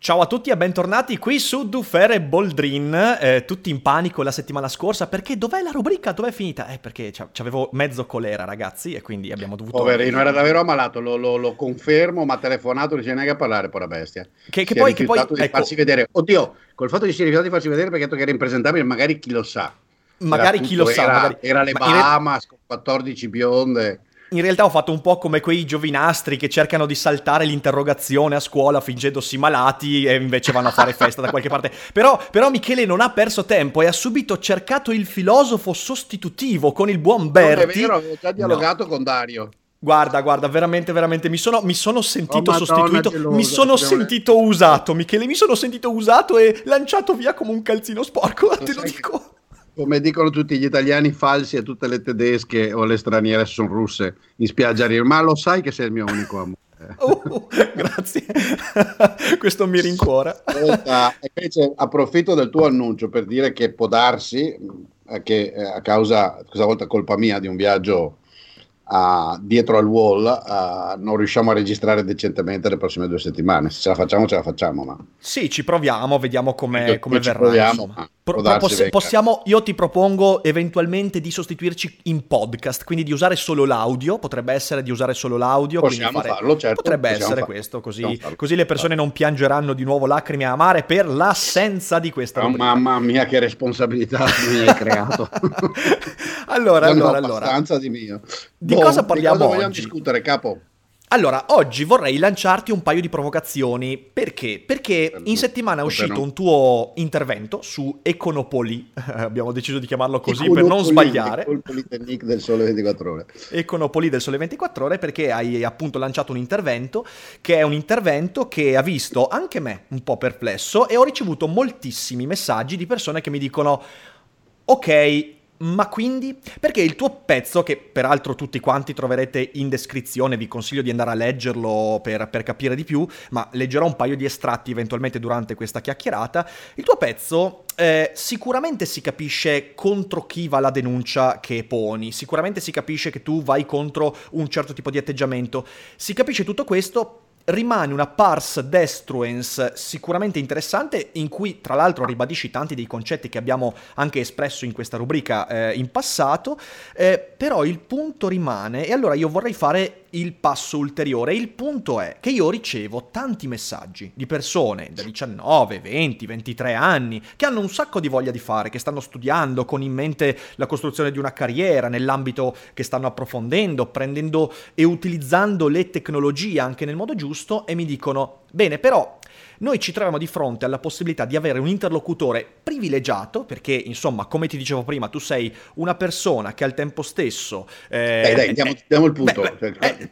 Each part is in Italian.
Ciao a tutti e bentornati qui su Dufer e Boldrin, eh, tutti in panico la settimana scorsa perché dov'è la rubrica, dov'è finita? Eh perché avevo mezzo colera ragazzi e quindi abbiamo dovuto... Poverino, era davvero ammalato, lo, lo, lo confermo, ma telefonato, non c'è neanche a parlare, pora bestia. Che, che poi... Che poi di ecco... farsi vedere, oddio, col fatto di si è rifiutato di farsi vedere perché ha detto che era impresentabile, magari chi lo sa. Magari chi lo sa. Era, magari... era le Bahamas con 14 bionde in realtà ho fatto un po' come quei giovinastri che cercano di saltare l'interrogazione a scuola fingendosi malati e invece vanno a fare festa da qualche parte. Però, però, Michele non ha perso tempo e ha subito cercato il filosofo sostitutivo con il buon Berti. Non è vero, avevo già dialogato no. con Dario. Guarda, guarda, veramente, veramente, mi sono, mi sono sentito oh, sostituito, gelosa, mi sono sentito usato, Michele, mi sono sentito usato e lanciato via come un calzino sporco, te lo dico. Come dicono tutti gli italiani falsi e tutte le tedesche o le straniere sono russe in spiaggia a ma lo sai che sei il mio unico amore. Oh, grazie, questo mi rincuora. Invece approfitto del tuo annuncio per dire che può darsi eh, che eh, a causa, questa volta colpa mia, di un viaggio uh, dietro al wall uh, non riusciamo a registrare decentemente le prossime due settimane. Se ce la facciamo, ce la facciamo. Ma... Sì, ci proviamo, vediamo come, come verrà. Proviamo, Pro- poss- possiamo, io ti propongo eventualmente di sostituirci in podcast, quindi di usare solo l'audio, potrebbe essere di usare solo l'audio. Possiamo fare... farlo, certo. Potrebbe essere farlo. questo, così, così, le persone non piangeranno di nuovo lacrime amare per l'assenza di questa oh, Mamma mia, che responsabilità mi hai creato. allora, allora, allora. Abbastanza di mio. Di boh, cosa parliamo di cosa vogliamo discutere, capo? Allora, oggi vorrei lanciarti un paio di provocazioni. Perché? Perché in settimana è uscito un tuo intervento su Econopoli, abbiamo deciso di chiamarlo così Econopoli, per non sbagliare. Econopoli del Sole 24 Ore. Econopoli del Sole 24 Ore perché hai appunto lanciato un intervento che è un intervento che ha visto anche me un po' perplesso e ho ricevuto moltissimi messaggi di persone che mi dicono ok, ma quindi? Perché il tuo pezzo, che peraltro tutti quanti troverete in descrizione, vi consiglio di andare a leggerlo per, per, capire di più, ma leggerò un paio di estratti eventualmente durante questa chiacchierata, il tuo pezzo eh, sicuramente si capisce contro chi va la denuncia che poni, sicuramente si capisce che tu vai contro un certo tipo di atteggiamento, si capisce tutto questo rimane una pars destruens sicuramente interessante in cui tra l'altro ribadisci tanti dei concetti che abbiamo anche espresso in questa rubrica eh, in passato, eh, però il punto rimane e allora io vorrei fare il passo ulteriore. Il punto è che io ricevo tanti messaggi di persone da 19, 20, 23 anni che hanno un sacco di voglia di fare, che stanno studiando con in mente la costruzione di una carriera nell'ambito che stanno approfondendo, prendendo e utilizzando le tecnologie anche nel modo giusto e mi dicono, bene, però noi ci troviamo di fronte alla possibilità di avere un interlocutore privilegiato, perché insomma, come ti dicevo prima, tu sei una persona che al tempo stesso... Eh, dai, dai, diamo, diamo il punto. Beh, beh, eh,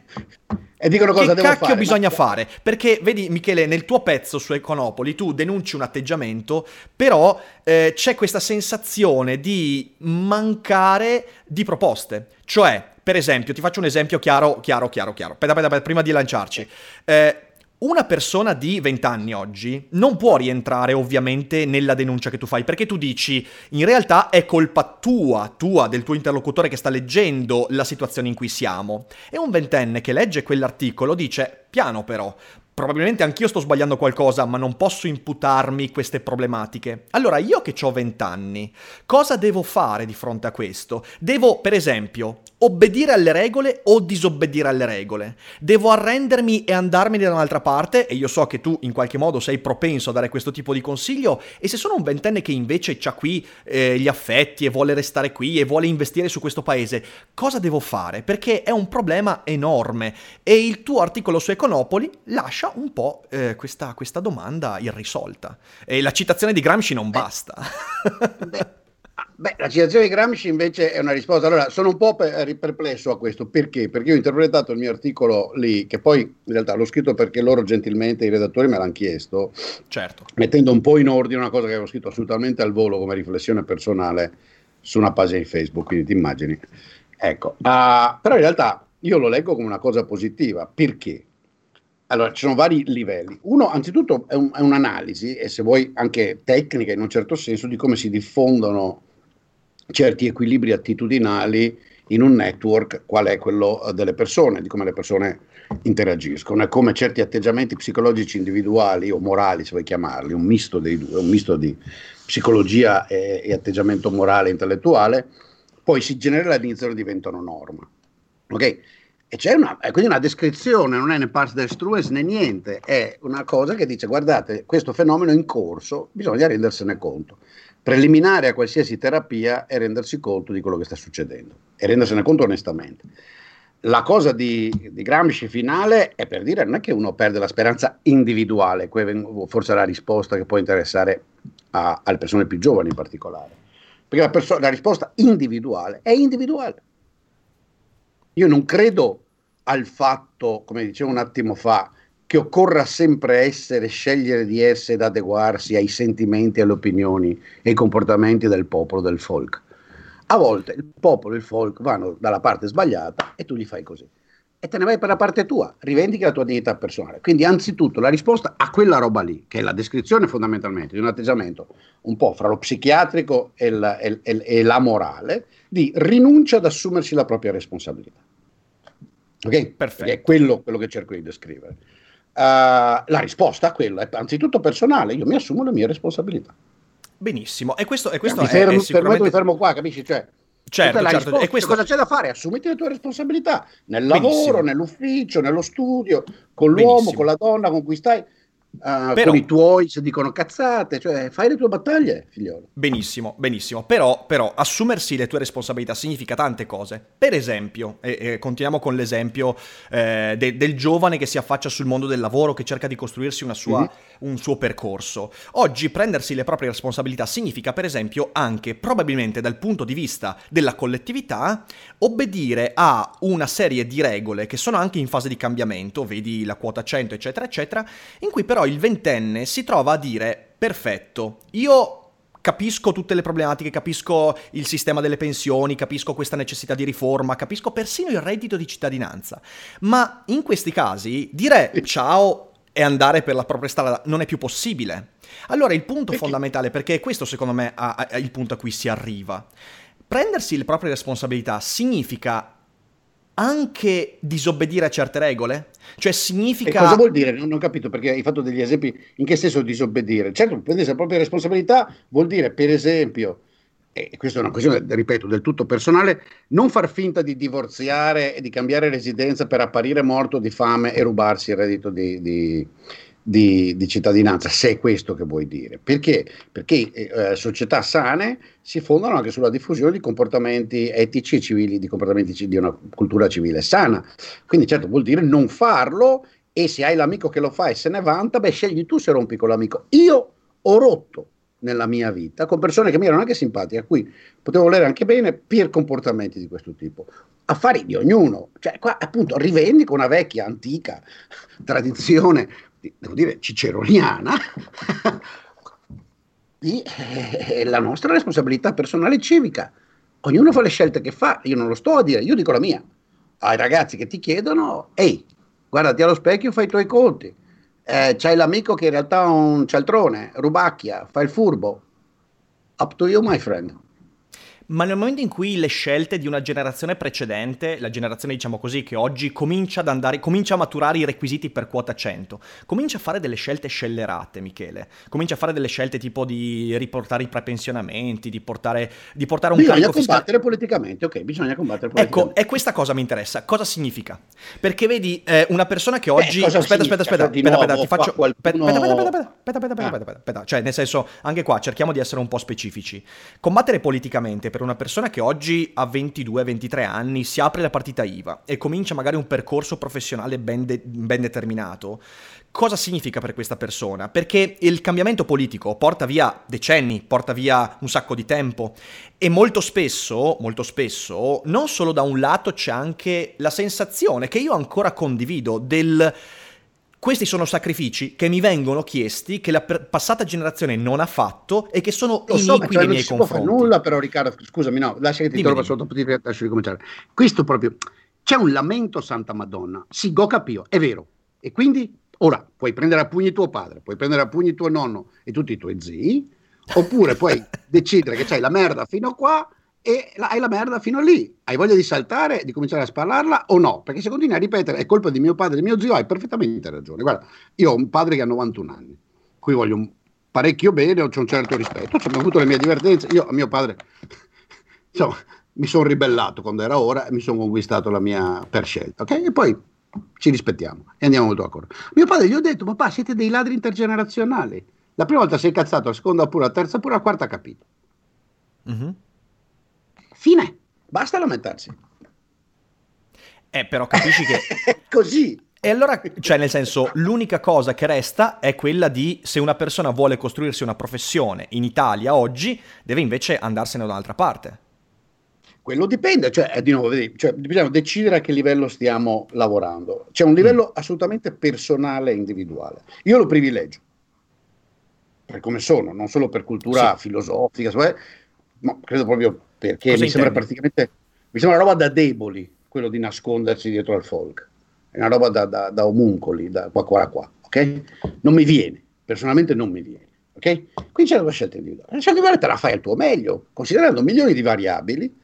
e dicono cosa che devo cacchio fare, bisogna ma... fare? Perché vedi Michele, nel tuo pezzo su Econopoli tu denunci un atteggiamento, però eh, c'è questa sensazione di mancare di proposte. Cioè, per esempio, ti faccio un esempio chiaro, chiaro, chiaro, chiaro. Aspetta, aspetta, prima di lanciarci. Eh, una persona di 20 anni oggi non può rientrare ovviamente nella denuncia che tu fai, perché tu dici in realtà è colpa tua, tua, del tuo interlocutore che sta leggendo la situazione in cui siamo. E un ventenne che legge quell'articolo dice, piano però, probabilmente anch'io sto sbagliando qualcosa, ma non posso imputarmi queste problematiche. Allora, io che ho 20 anni, cosa devo fare di fronte a questo? Devo, per esempio, obbedire alle regole o disobbedire alle regole? Devo arrendermi e andarmene da un'altra parte? E io so che tu in qualche modo sei propenso a dare questo tipo di consiglio. E se sono un ventenne che invece ha qui eh, gli affetti e vuole restare qui e vuole investire su questo paese, cosa devo fare? Perché è un problema enorme. E il tuo articolo su Econopoli lascia un po' eh, questa, questa domanda irrisolta. E la citazione di Gramsci non basta. Beh, la citazione di Gramsci invece è una risposta. Allora, sono un po' perplesso a questo. Perché? Perché io ho interpretato il mio articolo lì, che poi in realtà l'ho scritto perché loro gentilmente, i redattori, me l'hanno chiesto. Certo. Mettendo un po' in ordine una cosa che avevo scritto assolutamente al volo come riflessione personale su una pagina di Facebook, quindi ti immagini. Ecco. Uh, però in realtà io lo leggo come una cosa positiva. Perché? Allora, ci sono vari livelli. Uno, anzitutto, è, un, è, un'analisi, e se vuoi anche tecnica in un certo senso, di come si diffondono certi equilibri attitudinali in un network, qual è quello eh, delle persone, di come le persone interagiscono e come certi atteggiamenti psicologici individuali o morali, se vuoi chiamarli, un misto dei due, un misto di psicologia e, e atteggiamento morale e intellettuale, poi si generalizzano e diventano norma. Ok? E c'è una, quindi una descrizione, non è né pars destruens né niente, è una cosa che dice guardate, questo fenomeno è in corso, bisogna rendersene conto. Preliminare a qualsiasi terapia è rendersi conto di quello che sta succedendo e rendersene conto onestamente. La cosa di, di Gramsci finale è per dire non è che uno perde la speranza individuale, forse è la risposta che può interessare a, alle persone più giovani in particolare, perché la, perso- la risposta individuale è individuale io non credo al fatto, come dicevo un attimo fa, che occorra sempre essere, scegliere di essere ed adeguarsi ai sentimenti, alle opinioni e ai comportamenti del popolo, del folk. A volte il popolo e il folk vanno dalla parte sbagliata e tu gli fai così. E te ne vai per la parte tua, rivendichi la tua dignità personale. Quindi, anzitutto, la risposta a quella roba lì, che è la descrizione fondamentalmente di un atteggiamento un po' fra lo psichiatrico e la, e, e, e la morale, di rinuncia ad assumersi la propria responsabilità. Ok? Perfetto. È quello, quello, che cerco di descrivere. Uh, la risposta a quello è anzitutto personale, io mi assumo le mie responsabilità. Benissimo, e questo, e questo mi fermo, è, sicuramente... mi fermo qua, capisci? Cioè, certo, certo. E questo... Cosa c'è da fare? Assumiti le tue responsabilità nel lavoro, Benissimo. nell'ufficio, nello studio, con l'uomo, Benissimo. con la donna con cui stai Uh, Però, con i tuoi se dicono cazzate, cioè fai le tue battaglie, figliolo. Benissimo, benissimo. Però, però assumersi le tue responsabilità significa tante cose. Per esempio, e, e continuiamo con l'esempio eh, de, del giovane che si affaccia sul mondo del lavoro, che cerca di costruirsi sua, mm-hmm. un suo percorso. Oggi prendersi le proprie responsabilità significa, per esempio, anche probabilmente dal punto di vista della collettività, obbedire a una serie di regole che sono anche in fase di cambiamento, vedi la quota 100, eccetera, eccetera, in cui però il ventenne si trova a dire, perfetto, io capisco tutte le problematiche, capisco il sistema delle pensioni, capisco questa necessità di riforma, capisco persino il reddito di cittadinanza, ma in questi casi dire ciao e andare per la propria strada non è più possibile. Allora il punto fondamentale, perché questo secondo me è il punto a cui si arriva, prendersi le proprie responsabilità significa anche disobbedire a certe regole? Cioè significa... E cosa vuol dire? Non ho capito perché hai fatto degli esempi. In che senso disobbedire? Certo, prendersi la propria responsabilità vuol dire, per esempio, e questa è una questione, ripeto, del tutto personale, non far finta di divorziare e di cambiare residenza per apparire morto di fame e rubarsi il reddito di, di di, di, cittadinanza, se è questo che vuoi dire. Perché? Perché eh, società sane si fondano anche sulla diffusione di comportamenti etici e civili, di comportamenti di una cultura civile sana. Quindi certo vuol dire non farlo e se hai l'amico che lo fa e se ne vanta, beh scegli tu se rompi con l'amico. Io ho rotto nella mia vita con persone che mi erano anche simpatiche, a cui potevo volere anche bene per comportamenti di questo tipo. Affari di ognuno, cioè qua appunto rivendico una vecchia, antica tradizione devo dire, ciceroniana, di eh, la nostra responsabilità personale e civica. Ognuno fa le scelte che fa, io non lo sto a dire, io dico la mia. Ai ragazzi che ti chiedono, ehi, guardati allo specchio, fai i tuoi conti. Eh, c'hai l'amico che in realtà è un cialtrone, rubacchia, fa il furbo. Up to you, my friend ma nel momento in cui le scelte di una generazione precedente, la generazione diciamo così che oggi comincia ad andare, comincia a maturare i requisiti per quota 100, comincia a fare delle scelte scellerate, Michele, comincia a fare delle scelte tipo di riportare i prepensionamenti, di portare, di portare un bisogna carico. Bisogna combattere politicamente, ok, bisogna combattere politicamente. Ecco, e questa cosa mi interessa, cosa significa? Perché vedi, eh, una persona che oggi... Beh, aspetta, aspetta, aspetta, aspetta, aspetta, ti faccio... Qualcuno... Aspetta, aspetta, aspetta, aspetta, aspetta, aspetta, aspetta, aspetta, cioè nel senso, anche qua cerchiamo di essere un po' specifici. Combattere politicamente per una persona che oggi ha 22-23 anni, si apre la partita IVA e comincia magari un percorso professionale ben, de- ben determinato, cosa significa per questa persona? Perché il cambiamento politico porta via decenni, porta via un sacco di tempo e molto spesso, molto spesso, non solo da un lato c'è anche la sensazione che io ancora condivido del questi sono sacrifici che mi vengono chiesti, che la passata generazione non ha fatto e che sono Lo so, iniqui cioè, nei miei confronti. Non si fare nulla però Riccardo, scusami, no, lascia che ti trovo sotto, potrei lascio ricominciare. Questo proprio, c'è un lamento Santa Madonna, si go capio, è vero, E quindi ora puoi prendere a pugni tuo padre, puoi prendere a pugni tuo nonno e tutti i tuoi zii, oppure puoi decidere che c'hai la merda fino a qua e hai la merda fino lì. Hai voglia di saltare, di cominciare a spararla o no? Perché se continui a ripetere è colpa di mio padre e mio zio, hai perfettamente ragione. Guarda, io ho un padre che ha 91 anni, cui voglio parecchio bene, ho un certo rispetto, ho avuto le mie divertenze, io a mio padre, insomma, mi sono ribellato quando era ora e mi sono conquistato la mia per scelta, ok? E poi ci rispettiamo e andiamo molto d'accordo. Mio padre gli ho detto, papà, siete dei ladri intergenerazionali. La prima volta sei cazzato, la seconda pure, la terza pure, la quarta ha capito. Mm-hmm. Fine, basta lamentarsi. Eh, però capisci che... è così. E allora, cioè, nel senso, l'unica cosa che resta è quella di se una persona vuole costruirsi una professione in Italia oggi, deve invece andarsene da un'altra parte. Quello dipende, cioè, eh, di nuovo, vedi, cioè, bisogna decidere a che livello stiamo lavorando. C'è un livello mm. assolutamente personale e individuale. Io lo privilegio, per come sono, non solo per cultura sì. filosofica, ma credo proprio perché Cosa mi sembra praticamente mi sembra una roba da deboli quello di nascondersi dietro al folk. È una roba da, da, da omuncoli da qua qua qua ok? Non mi viene personalmente non mi viene ok? Quindi c'è la scelta individuale. La scelta individuale te la fai al tuo meglio considerando milioni di variabili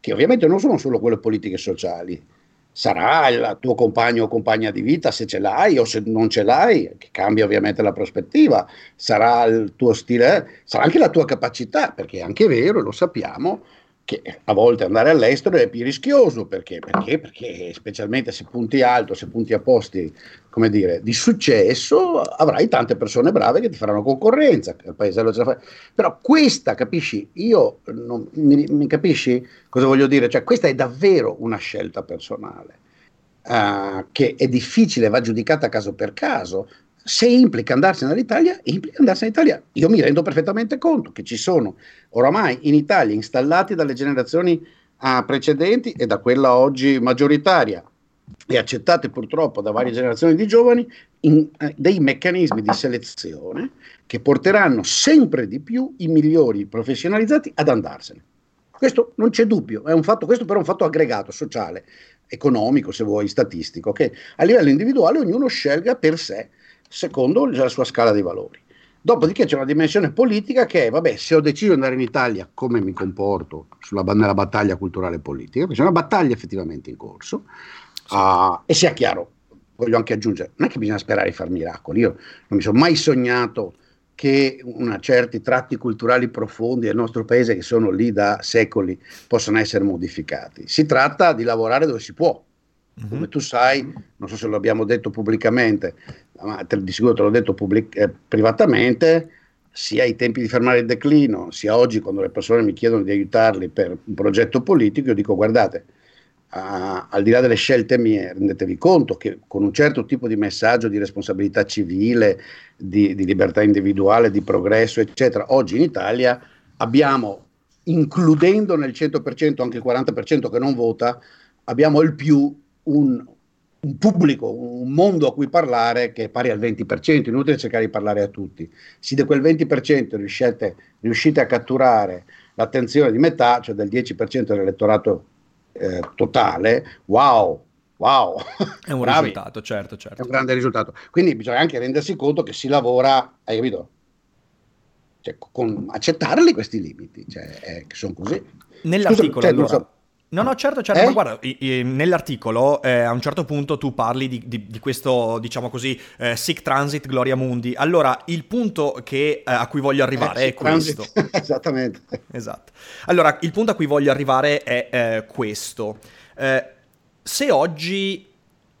che ovviamente non sono solo quelle politiche sociali. Sarà il tuo compagno o compagna di vita se ce l'hai o se non ce l'hai, che cambia ovviamente la prospettiva, sarà il tuo stile, sarà anche la tua capacità, perché è anche vero, lo sappiamo, che a volte andare all'estero è più rischioso perché? Perché? Perché specialmente se punti alto, se punti a posti come dire, di successo, avrai tante persone brave che ti faranno concorrenza, il paesello ce la fa. Però questa, capisci, io non, mi, mi, capisci cosa voglio dire? Cioè questa è davvero una scelta personale. Uh, che è difficile, va giudicata caso per caso, se implica andarsene dall'Italia, implica andarsene dall'Italia. Io mi rendo perfettamente conto che ci sono oramai in Italia installati dalle generazioni uh, precedenti e da quella oggi maggioritaria e accettate purtroppo da varie generazioni di giovani in, eh, dei meccanismi di selezione che porteranno sempre di più i migliori professionalizzati ad andarsene. Questo non c'è dubbio, è un fatto, questo però è un fatto aggregato, sociale, economico, se vuoi, statistico, che a livello individuale ognuno scelga per sé secondo la sua scala dei valori. Dopodiché c'è una dimensione politica che è, vabbè, se ho deciso di andare in Italia, come mi comporto sulla, nella battaglia culturale e politica? C'è una battaglia effettivamente in corso. Sì. Uh, e sia chiaro, voglio anche aggiungere, non è che bisogna sperare di fare miracoli. Io non mi sono mai sognato che una, certi tratti culturali profondi del nostro paese, che sono lì da secoli, possano essere modificati. Si tratta di lavorare dove si può. Come tu sai, non so se lo abbiamo detto pubblicamente, ma te, di sicuro te l'ho detto pubblic- eh, privatamente, sia ai tempi di fermare il declino, sia oggi quando le persone mi chiedono di aiutarli per un progetto politico, io dico guardate, Uh, al di là delle scelte mie, rendetevi conto che con un certo tipo di messaggio di responsabilità civile, di, di, libertà individuale, di progresso, eccetera, oggi in Italia abbiamo, includendo nel 100% anche il 40% che non vota, abbiamo il più un, un pubblico, un mondo a cui parlare che è pari al 20%, inutile cercare di parlare a tutti. Se da quel 20% riuscite, riuscite a catturare l'attenzione di metà, cioè del 10% dell'elettorato eh, totale, wow, wow. È un Bravi. risultato, certo, certo. È un grande risultato. Quindi bisogna anche rendersi conto che si lavora, hai capito? Cioè, con accettarli questi limiti, cioè, eh, che sono così. Nell'articolo, Scusa, cioè, allora... so, No, no, certo, certo, eh? ma guarda, nell'articolo eh, a un certo punto tu parli di, di, di questo, diciamo così, eh, sick transit Gloria Mundi. Allora, il punto che, eh, a cui voglio arrivare eh, è questo. Esattamente. Esatto. Allora, il punto a cui voglio arrivare è eh, questo. se oggi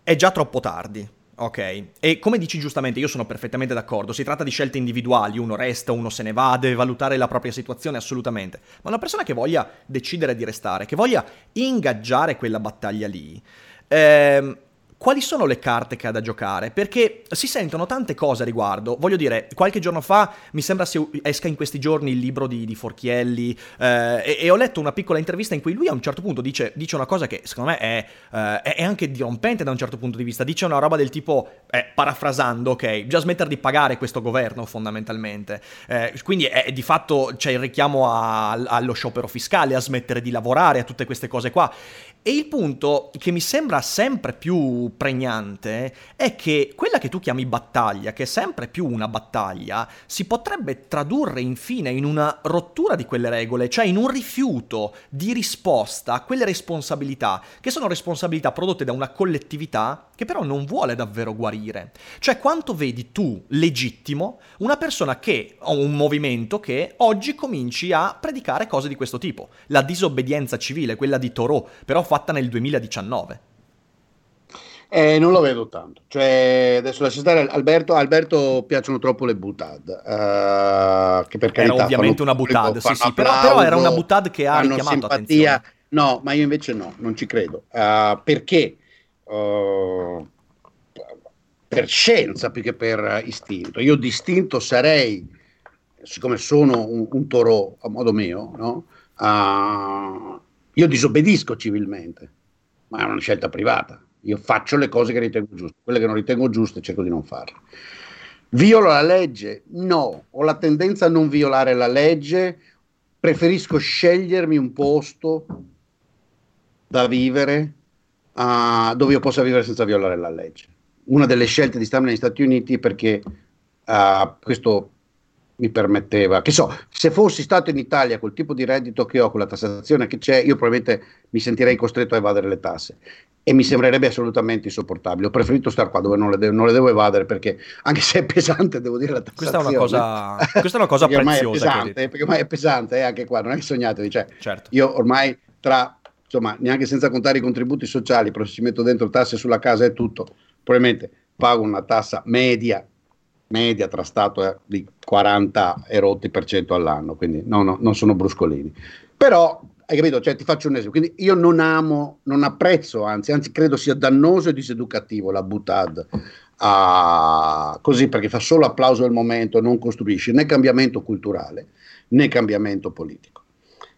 è già troppo tardi, Ok, e come dici giustamente, io sono perfettamente d'accordo, si tratta di scelte individuali, uno resta, uno se ne va, deve valutare la propria situazione assolutamente, ma una persona che voglia decidere di restare, che voglia ingaggiare quella battaglia lì, ehm, quali sono le carte che ha da giocare? Perché si sentono tante cose a riguardo. Voglio dire, qualche giorno fa mi sembra si esca in questi giorni il libro di, di Forchielli eh, e, e, ho letto una piccola intervista in cui lui a un certo punto dice, dice una cosa che secondo me è, eh, è, anche dirompente da un certo punto di vista. Dice una roba del tipo, eh, parafrasando, ok, bisogna smettere di pagare questo governo fondamentalmente. Eh, quindi è, di fatto c'è il richiamo a, allo sciopero fiscale, a smettere di lavorare, a tutte queste cose qua. E il punto che mi sembra sempre più pregnante è che quella che tu chiami battaglia, che è sempre più una battaglia, si potrebbe tradurre infine in una rottura di quelle regole, cioè in un rifiuto di risposta a quelle responsabilità, che sono responsabilità prodotte da una collettività che però non vuole davvero guarire. Cioè quanto vedi tu legittimo una persona che, o un movimento che oggi cominci a predicare cose di questo tipo. La disobbedienza civile, quella di Thoreau, però fatta nel 2019. Eh, non lo vedo tanto. Cioè, adesso lascia stare Alberto. Alberto piacciono troppo le butad. Uh, che per carità. Era ovviamente una butad, sì, sì. Però, però, era una butad che ha richiamato simpatia. attenzione. No, ma io invece no, non ci credo. Uh, perché? Uh, per scienza più che per istinto. Io distinto sarei, siccome sono un, un toro a modo mio, no? uh, io disobbedisco civilmente, ma è una scelta privata. Io faccio le cose che ritengo giuste, quelle che non ritengo giuste cerco di non farle. Violo la legge? No, ho la tendenza a non violare la legge, preferisco scegliermi un posto da vivere uh, dove io possa vivere senza violare la legge una delle scelte di stare negli Stati Uniti perché uh, questo mi permetteva, che so, se fossi stato in Italia col tipo di reddito che ho, con la tassazione che c'è, io probabilmente mi sentirei costretto a evadere le tasse e mi sembrerebbe assolutamente insopportabile. Ho preferito stare qua dove non le, devo, non le devo evadere perché anche se è pesante, devo dire la tassazione. Questa è una cosa, questa è una cosa preziosa. È pesante, perché ormai è pesante eh, anche qua, non è che sognate, cioè, certo. io ormai tra, insomma, neanche senza contare i contributi sociali, però se ci metto dentro tasse sulla casa e tutto, probabilmente pago una tassa media, media tra Stato eh, di 40 e rotti per cento all'anno, quindi no, no, non sono bruscolini. Però, hai capito? Cioè, ti faccio un esempio. Quindi io non amo, non apprezzo, anzi, anzi credo sia dannoso e diseducativo la butad. Uh, così perché fa solo applauso al momento, non costruisce né cambiamento culturale né cambiamento politico.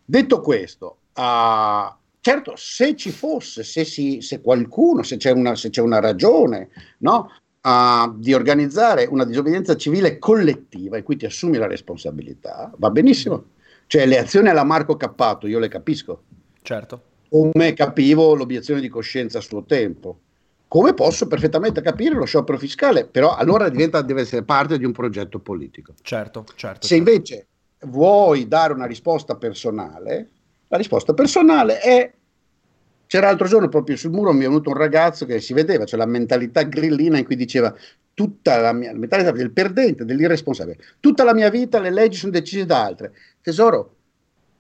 Detto questo, uh, Certo, se ci fosse, se, si, se qualcuno, se c'è una, se c'è una ragione no, uh, di organizzare una disobbedienza civile collettiva in cui ti assumi la responsabilità, va benissimo. Cioè le azioni alla Marco Cappato, io le capisco. Certo. Come capivo l'obiezione di coscienza a suo tempo. Come posso perfettamente capire lo sciopero fiscale, però allora diventa, deve essere parte di un progetto politico. Certo, certo. Se certo. invece vuoi dare una risposta personale, la risposta personale è c'era l'altro giorno proprio sul muro mi è venuto un ragazzo che si vedeva, cioè la mentalità grillina in cui diceva tutta la mia la mentalità del perdente, dell'irresponsabile. Tutta la mia vita le leggi sono decise da altre. Tesoro,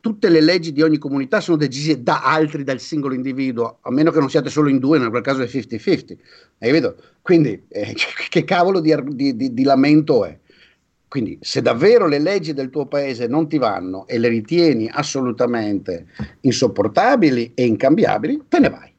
tutte le leggi di ogni comunità sono decise da altri, dal singolo individuo, a meno che non siate solo in due, in quel caso è 50-50. Hai capito? Quindi, eh, che cavolo di, di, di, di lamento è? Quindi se davvero le leggi del tuo paese non ti vanno e le ritieni assolutamente insopportabili e incambiabili, te ne vai.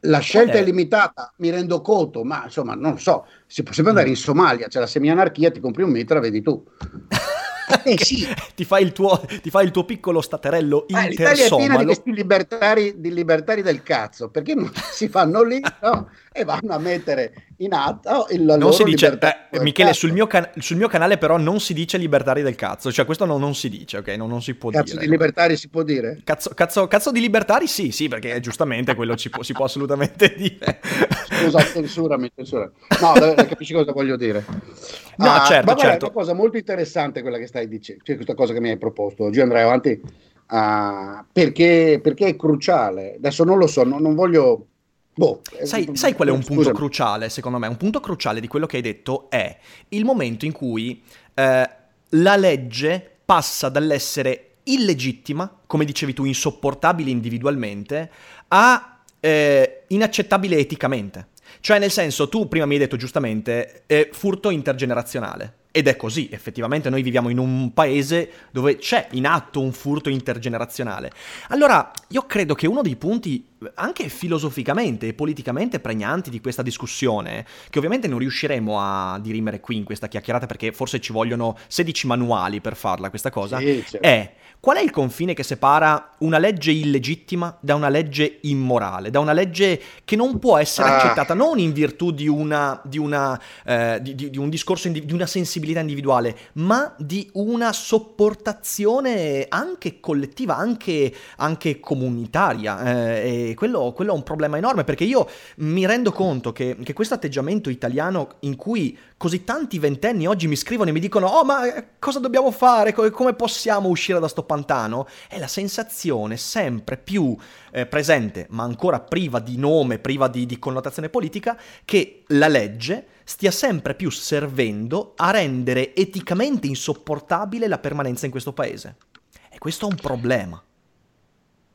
La scelta è... limitata, mi rendo conto, ma insomma non so, si può sempre andare in Somalia, c'è la semianarchia, ti compri un metro, vedi tu. Eh sì. ti, fai il tuo, ti fai il tuo piccolo staterello eh, L'Italia è piena di questi libertari, di libertari del cazzo, perché non si fanno lì no? e vanno a mettere in atto il non loro si dice, eh, Michele, sul mio, can- sul mio, canale però non si dice libertari del cazzo, cioè questo no, non si dice, ok? Non, non si può cazzo dire. Cazzo di libertari si può dire? Cazzo, cazzo, cazzo di libertari sì, sì, perché giustamente quello può, si può assolutamente dire. Scusa, censurami, censura. No, capisci cosa voglio dire? No, ah, certo, ma certo. È una cosa molto interessante quella che stai dicendo, cioè questa cosa che mi hai proposto. Oggi andrei avanti uh, perché, perché, è cruciale. Adesso non lo so, non, non voglio... Boh, sai, eh, sai qual è un punto scusami. cruciale, secondo me? Un punto cruciale di quello che hai detto è il momento in cui eh, la legge passa dall'essere illegittima, come dicevi tu, insopportabile individualmente, a eh, inaccettabile eticamente. Cioè, nel senso, tu prima mi hai detto giustamente, eh, furto intergenerazionale. Ed è così, effettivamente noi viviamo in un paese dove c'è in atto un furto intergenerazionale. Allora, io credo che uno dei punti, anche filosoficamente e politicamente pregnanti di questa discussione, che ovviamente non riusciremo a dirimere qui in questa chiacchierata perché forse ci vogliono 16 manuali per farla questa cosa, sì, certo. è Qual è il confine che separa una legge illegittima da una legge immorale, da una legge che non può essere ah. accettata non in virtù di, una, di, una, eh, di, di un discorso, di una sensibilità individuale, ma di una sopportazione anche collettiva, anche, anche comunitaria, eh, quello, quello, è un problema enorme perché io mi rendo conto che, che, questo atteggiamento italiano in cui così tanti ventenni oggi mi scrivono e mi dicono oh ma cosa dobbiamo fare, come possiamo uscire da sto pantano, è la sensazione sempre più eh, presente ma ancora priva di nome, priva di, di connotazione politica che la legge stia sempre più servendo a rendere eticamente insopportabile la permanenza in questo paese. E questo è un problema.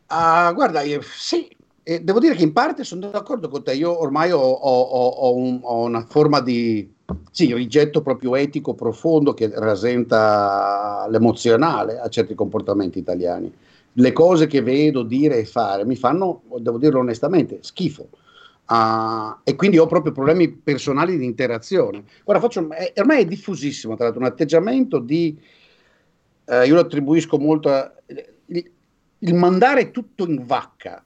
Uh, guarda, io, sì, e devo dire che in parte sono d'accordo con te. Io ormai ho, ho, ho, un, ho una forma di sì, rigetto proprio etico profondo che rasenta l'emozionale a certi comportamenti italiani. Le cose che vedo dire e fare mi fanno, devo dirlo onestamente, schifo. Uh, e quindi ho proprio problemi personali di interazione. Ora faccio, è, ormai è diffusissimo, tra l'altro, un atteggiamento di, uh, io lo attribuisco molto a, il mandare tutto in vacca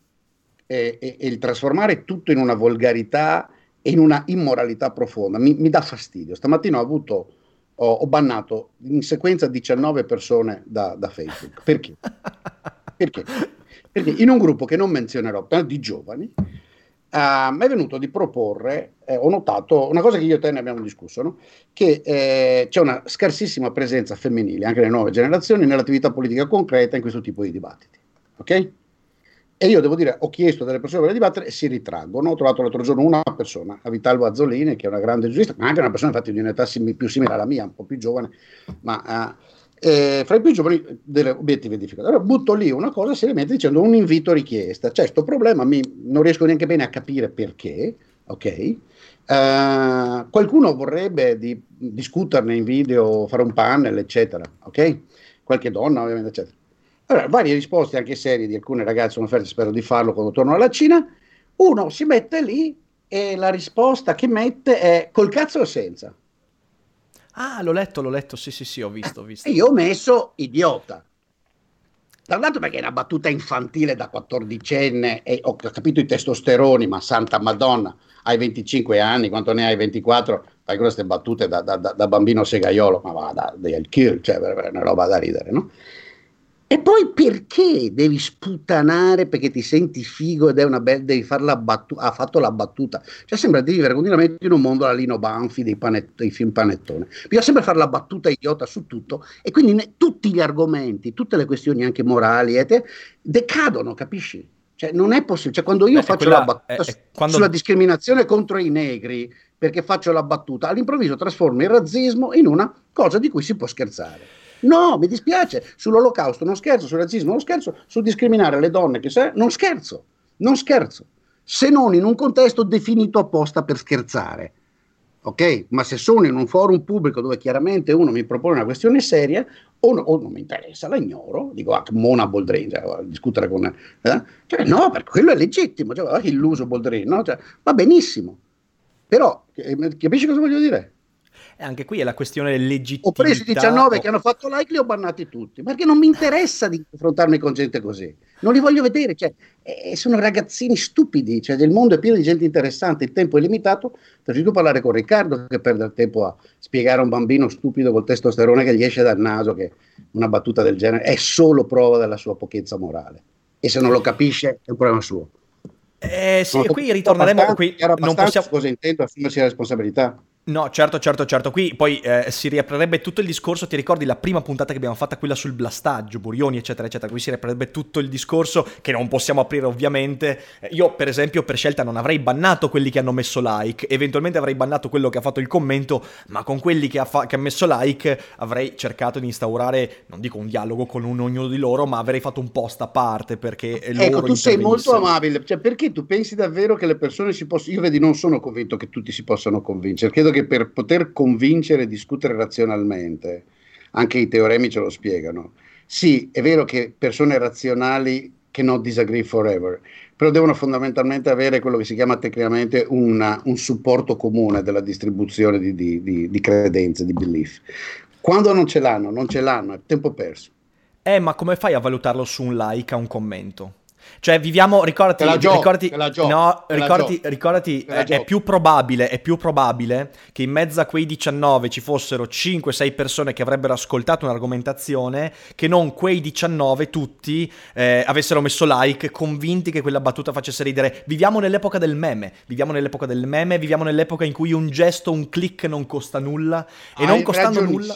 e, e, e, il trasformare tutto in una volgarità e in una immoralità profonda mi, mi dà fastidio. Stamattina ho avuto, ho, ho, bannato in sequenza 19 persone da, da Facebook. Perché? Perché? Perché in un gruppo che non menzionerò, di giovani, Uh, mi è venuto di proporre, eh, ho notato una cosa che io e te ne abbiamo discusso, no? che eh, c'è una scarsissima presenza femminile anche nelle nuove generazioni nell'attività politica concreta in questo tipo di dibattiti. Ok? E io devo dire, ho chiesto delle persone per dibattere e si ritraggono. Ho trovato l'altro giorno una persona, Avitalvo Azzolini, che è una grande giurista, ma anche una persona infatti di un'età sim- più simile alla mia, un po' più giovane, ma uh, eh, fra i più giovani delle obiettivi edificati. Allora butto lì una cosa seriamente dicendo un invito richiesta. C'è questo problema, mi, non riesco neanche bene a capire perché, ok? Uh, qualcuno vorrebbe di, discuterne in video, fare un panel, eccetera, ok? Qualche donna, ovviamente, eccetera. Allora, varie risposte, anche serie di alcune ragazze sono offerte, spero di farlo quando torno alla Cina. Uno si mette lì e la risposta che mette è col cazzo o senza. Ah, l'ho letto, l'ho letto, sì, sì, sì, ho visto, ho visto. E io ho messo idiota. L'altro perché è una battuta infantile da quattordicenne e ho capito i testosteroni, ma santa madonna, hai 25 anni, quanto ne hai 24, fai queste battute da, da, da, bambino segaiolo, ma va, da, del kill, cioè è una roba da ridere, no? E poi perché devi sputanare perché ti senti figo ed è una bella, devi fare la battuta, ha fatto la battuta. Cioè sembra di vivere continuamente in un mondo alla Lino Banfi dei, panet- dei film panettone. Bisogna sempre fare la battuta idiota su tutto e quindi ne, tutti gli argomenti, tutte le questioni anche morali, te, decadono, capisci? Cioè non è possibile, cioè quando io Beh, faccio la battuta è, è quando... sulla discriminazione contro i negri perché faccio la battuta, all'improvviso trasformo il razzismo in una cosa di cui si può scherzare. No, mi dispiace, sull'olocausto non scherzo, sul razzismo non scherzo, sul discriminare le donne che sei, non scherzo, non scherzo, se non in un contesto definito apposta per scherzare. Ok? Ma se sono in un forum pubblico dove chiaramente uno mi propone una questione seria, o, no, o non mi interessa, la ignoro, dico, ah, Mona Boldrin, cioè, discutere con... Eh? Cioè, no, perché quello è legittimo, cioè, ah, illuso Boldrin, no? Cioè, va benissimo. Però, eh, capisci cosa voglio dire? E anche qui è la questione del legittimità. Ho preso 19 che hanno fatto like, li ho bannati tutti, perché non mi interessa di confrontarmi con gente così. Non li voglio vedere, cioè, eh, sono ragazzini stupidi, cioè, il mondo è pieno di gente interessante, il tempo è limitato, per tu parlare con Riccardo che perde il tempo a spiegare a un bambino stupido col testosterone che gli esce dal naso che una battuta del genere è solo prova della sua pochezza morale. E se non lo capisce è un problema suo. Eh, sì, qui ritorneremo. Qui non possiamo... Cosa intendo assumersi la responsabilità? No, certo, certo, certo. Qui poi eh, si riaprirebbe tutto il discorso. Ti ricordi la prima puntata che abbiamo fatto, quella sul blastaggio, Burioni, eccetera, eccetera. Qui si riaprirebbe tutto il discorso che non possiamo aprire, ovviamente. Eh, io, per esempio, per scelta non avrei bannato quelli che hanno messo like. Eventualmente avrei bannato quello che ha fatto il commento, ma con quelli che ha, fa- che ha messo like avrei cercato di instaurare, non dico un dialogo con un, ognuno di loro, ma avrei fatto un post a parte perché Ecco, tu sei molto amabile. Cioè, perché tu pensi davvero che le persone si possono. Io vedi, non sono convinto che tutti si possano convincere. Credo che per poter convincere e discutere razionalmente, anche i teoremi ce lo spiegano. Sì, è vero che persone razionali cannot disagree forever, però devono fondamentalmente avere quello che si chiama tecnicamente una, un supporto comune della distribuzione di, di, di, di credenze, di belief. Quando non ce l'hanno, non ce l'hanno, è tempo perso. Eh, ma come fai a valutarlo su un like, a un commento? Cioè, viviamo, ricordati, gioco, ricordati, gioco, no, ricordati, ricordati la è, è più probabile, è più probabile che in mezzo a quei 19 ci fossero 5-6 persone che avrebbero ascoltato un'argomentazione che non quei 19 tutti eh, avessero messo like convinti che quella battuta facesse ridere. Viviamo nell'epoca del meme, viviamo nell'epoca del meme, viviamo nell'epoca in cui un gesto, un click non costa nulla e non Hai costando nulla...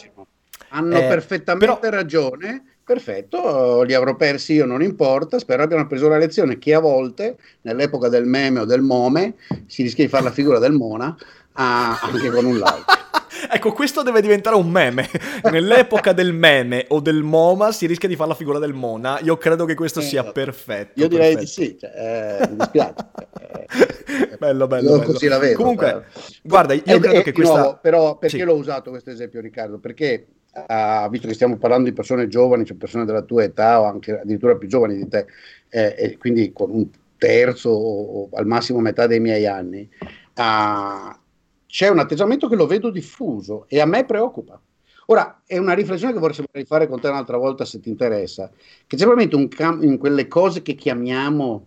Hanno Eh, perfettamente però- ragione. Perfetto, li avrò persi io, non importa. Spero abbiano preso la lezione che a volte, nell'epoca del meme o del mome, si rischia di fare la figura del Mona ah, anche con un like. Ecco, questo deve diventare un meme. Nell'epoca del meme o del MoMA si rischia di fare la figura del Mona. Io credo che questo sia Esatto. perfetto. Io direi di perfetto. sì, cioè, eh, mi dispiace. Eh, bello, bello, io bello. così la vedo. Comunque, eh. guarda, io Ed- credo e che di questa... nuovo, però, perché Sì. l'ho usato questo esempio, Riccardo? Perché, ah, visto che stiamo parlando di persone giovani, cioè persone della tua età o anche addirittura più giovani di te, eh, e quindi con un terzo o, o al massimo metà dei miei anni, ah, c'è un atteggiamento che lo vedo diffuso e a me preoccupa. Ora, è una riflessione che vorrei fare con te un'altra volta se ti interessa, che c'è veramente un cambio in quelle cose che chiamiamo,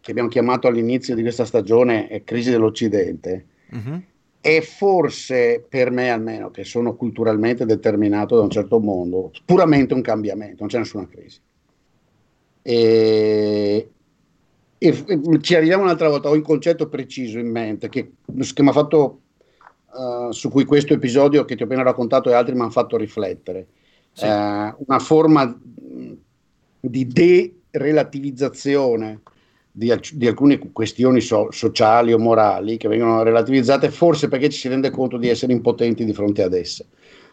che abbiamo chiamato all'inizio di questa stagione eh, crisi dell'Occidente, Mhm. È forse per me almeno, che sono culturalmente determinato da un certo mondo, puramente un cambiamento, non c'è nessuna crisi. E, e- e ci arriviamo un'altra volta, ho un concetto preciso in mente che, che mi ha fatto, eh, su cui questo episodio che ti ho appena raccontato e altri mi hanno fatto riflettere. Sì. Eh, una forma di derelativizzazione di, di alcune questioni so- sociali o morali che vengono relativizzate forse perché ci si rende conto di essere impotenti di fronte ad esse.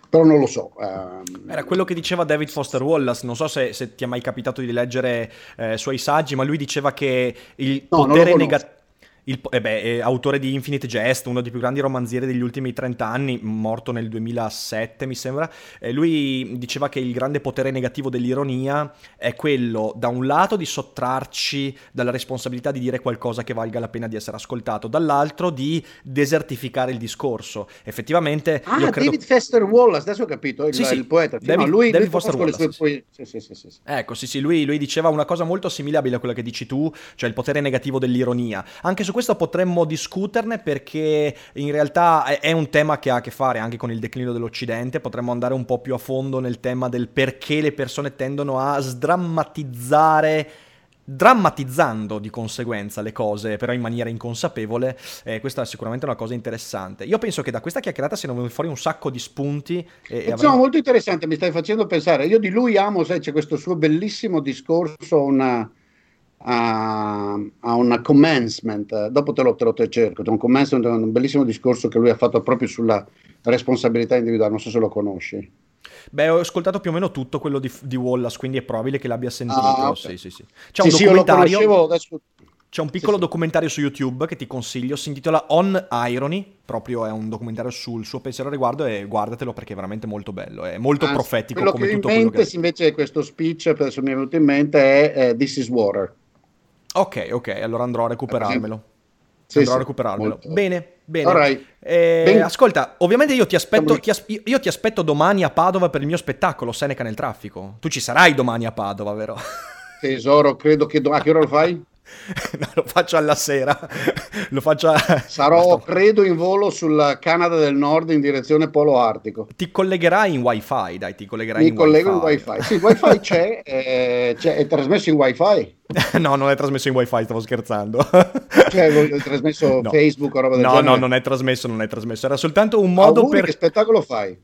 Però non lo so. ehm, Era quello che diceva David Foster Wallace, non so se, se ti è mai capitato di leggere eh, i suoi saggi, ma lui diceva che il No, potere negativo... Il, eh beh, è autore di Infinite Jest, uno dei più grandi romanzieri degli ultimi 30 anni, morto nel 2007 mi sembra. Eh, lui diceva che il grande potere negativo dell'ironia è quello, da un lato, di sottrarci dalla responsabilità di dire qualcosa che valga la pena di essere ascoltato, dall'altro di desertificare il discorso. Effettivamente, Ah, io credo... David Foster Wallace, adesso ho capito, il, Sì, sì. il poeta. David- no, lui, David Foster Wallace, sì, sì, sì, sì. Ecco, sì, sì, lui, lui diceva una cosa molto assimilabile a quella che dici tu, cioè il potere negativo dell'ironia. Anche su questo potremmo discuterne perché in realtà è, un tema che ha a che fare anche con il declino dell'Occidente, potremmo andare un po' più a fondo nel tema del perché le persone tendono a sdrammatizzare drammatizzando di conseguenza le cose, però in maniera inconsapevole, eh, questa è sicuramente una cosa interessante. Io penso che da questa chiacchierata siano venuti fuori un sacco di spunti e, e Insomma, avremo- molto interessante, mi stai facendo pensare. Io di lui amo, sai, c'è questo suo bellissimo discorso una, a, a una commencement, dopo te lo, te lo te cerco, c'è un commencement, un bellissimo discorso che lui ha fatto proprio sulla responsabilità individuale, non so se lo conosci. Beh, ho ascoltato più o meno tutto quello di, di Wallace, quindi è probabile che l'abbia sentito. Ah, ok. Sì, sì, sì. C'è un documentario. C'è un piccolo documentario su YouTube che ti consiglio, si intitola On Irony, proprio è un documentario sul suo pensiero a riguardo e guardatelo perché è veramente molto bello, è molto Anzi, profetico quello come che tutto quello mente che... invece questo speech, adesso mi è venuto in mente, è eh, This is Water. Ok, ok, allora andrò a recuperarmelo. Sì, andrò sì, a recuperarmelo. molto. Bene, bene. Alright. Eh, Ben- Ascolta, ovviamente io ti, aspetto, ti as- io ti aspetto domani a Padova per il mio spettacolo Seneca nel traffico. Tu ci sarai domani a Padova, vero? Tesoro, credo che... do- A che ora lo fai? no, lo faccio alla sera. lo faccio a... Sarò, credo, in volo sul Canada del Nord in direzione Polo Artico. Ti collegherai in wifi, dai, ti collegherai Mi in collego in wifi. wifi. Sì, il wifi c'è, eh, c'è, è trasmesso in wifi. no, non è trasmesso in wifi, stavo scherzando. Cioè, è trasmesso No. Facebook o roba del no, genere. no, non è trasmesso, non è trasmesso. Era soltanto un modo Auguri, per... che spettacolo fai?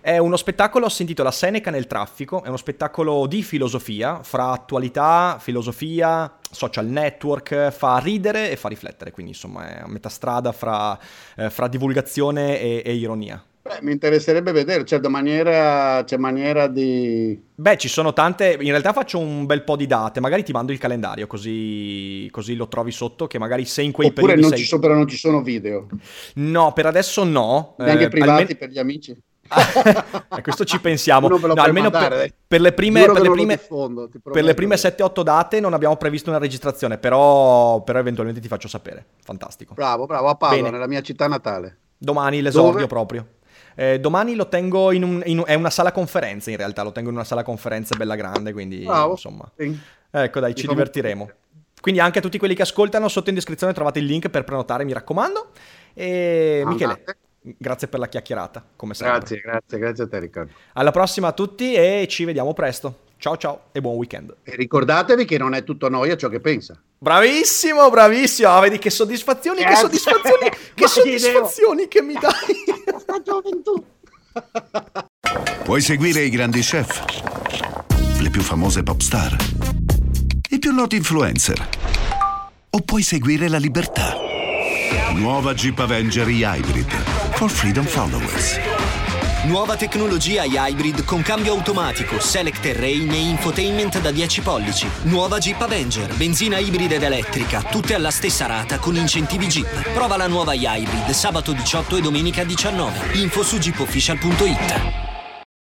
È uno spettacolo, si intitola Seneca nel traffico, è uno spettacolo di filosofia, fra attualità, filosofia, social network, fa ridere e fa riflettere, quindi insomma è a metà strada fra, eh, fra divulgazione e, e ironia. Beh, mi interesserebbe vedere, c'è, da maniera, c'è maniera di... Beh, ci sono tante, in realtà faccio un bel po' di date, magari ti mando il calendario così, così lo trovi sotto, che magari se in quei Oppure periodi non sei... ci, sono, però non ci sono video, No, per adesso no. neanche eh, privati almen- per gli amici. Eh, questo ci pensiamo. No, almeno mandare, per, per le prime, per le prime, per le prime prometto. 7-8 date non abbiamo previsto una registrazione, però, però eventualmente ti faccio sapere. Fantastico. Bravo, bravo, a Bene. nella mia città natale. Domani l'esordio Dove? proprio. Eh, domani lo tengo in, un, in è una sala conferenze in realtà, lo tengo in una sala conferenze bella grande, quindi Bravo. insomma. Ecco, dai, ci divertiremo. Quindi anche a tutti quelli che ascoltano, sotto in descrizione trovate il link per prenotare, mi raccomando. E Michele, grazie per la chiacchierata, come sempre. Grazie, grazie, grazie a te Riccardo. Alla prossima a tutti e ci vediamo presto. Ciao ciao e buon weekend. E ricordatevi che non è tutto noia ciò che pensa. Bravissimo, bravissimo. Ah, vedi che soddisfazioni, che soddisfazioni, che soddisfazioni che mi dai. La gioventù. Puoi seguire i grandi chef, le più famose pop star, i più noti influencer. O puoi seguire la libertà. Nuova Jeep Avenger e-Hybrid for freedom followers. Nuova tecnologia hybrid con cambio automatico, select terrain e infotainment da 10 pollici. Nuova Jeep Avenger, benzina ibrida ed elettrica, tutte alla stessa rata con incentivi Jeep. Prova la nuova hybrid sabato 18 e domenica 19. Info su jeepofficial.it.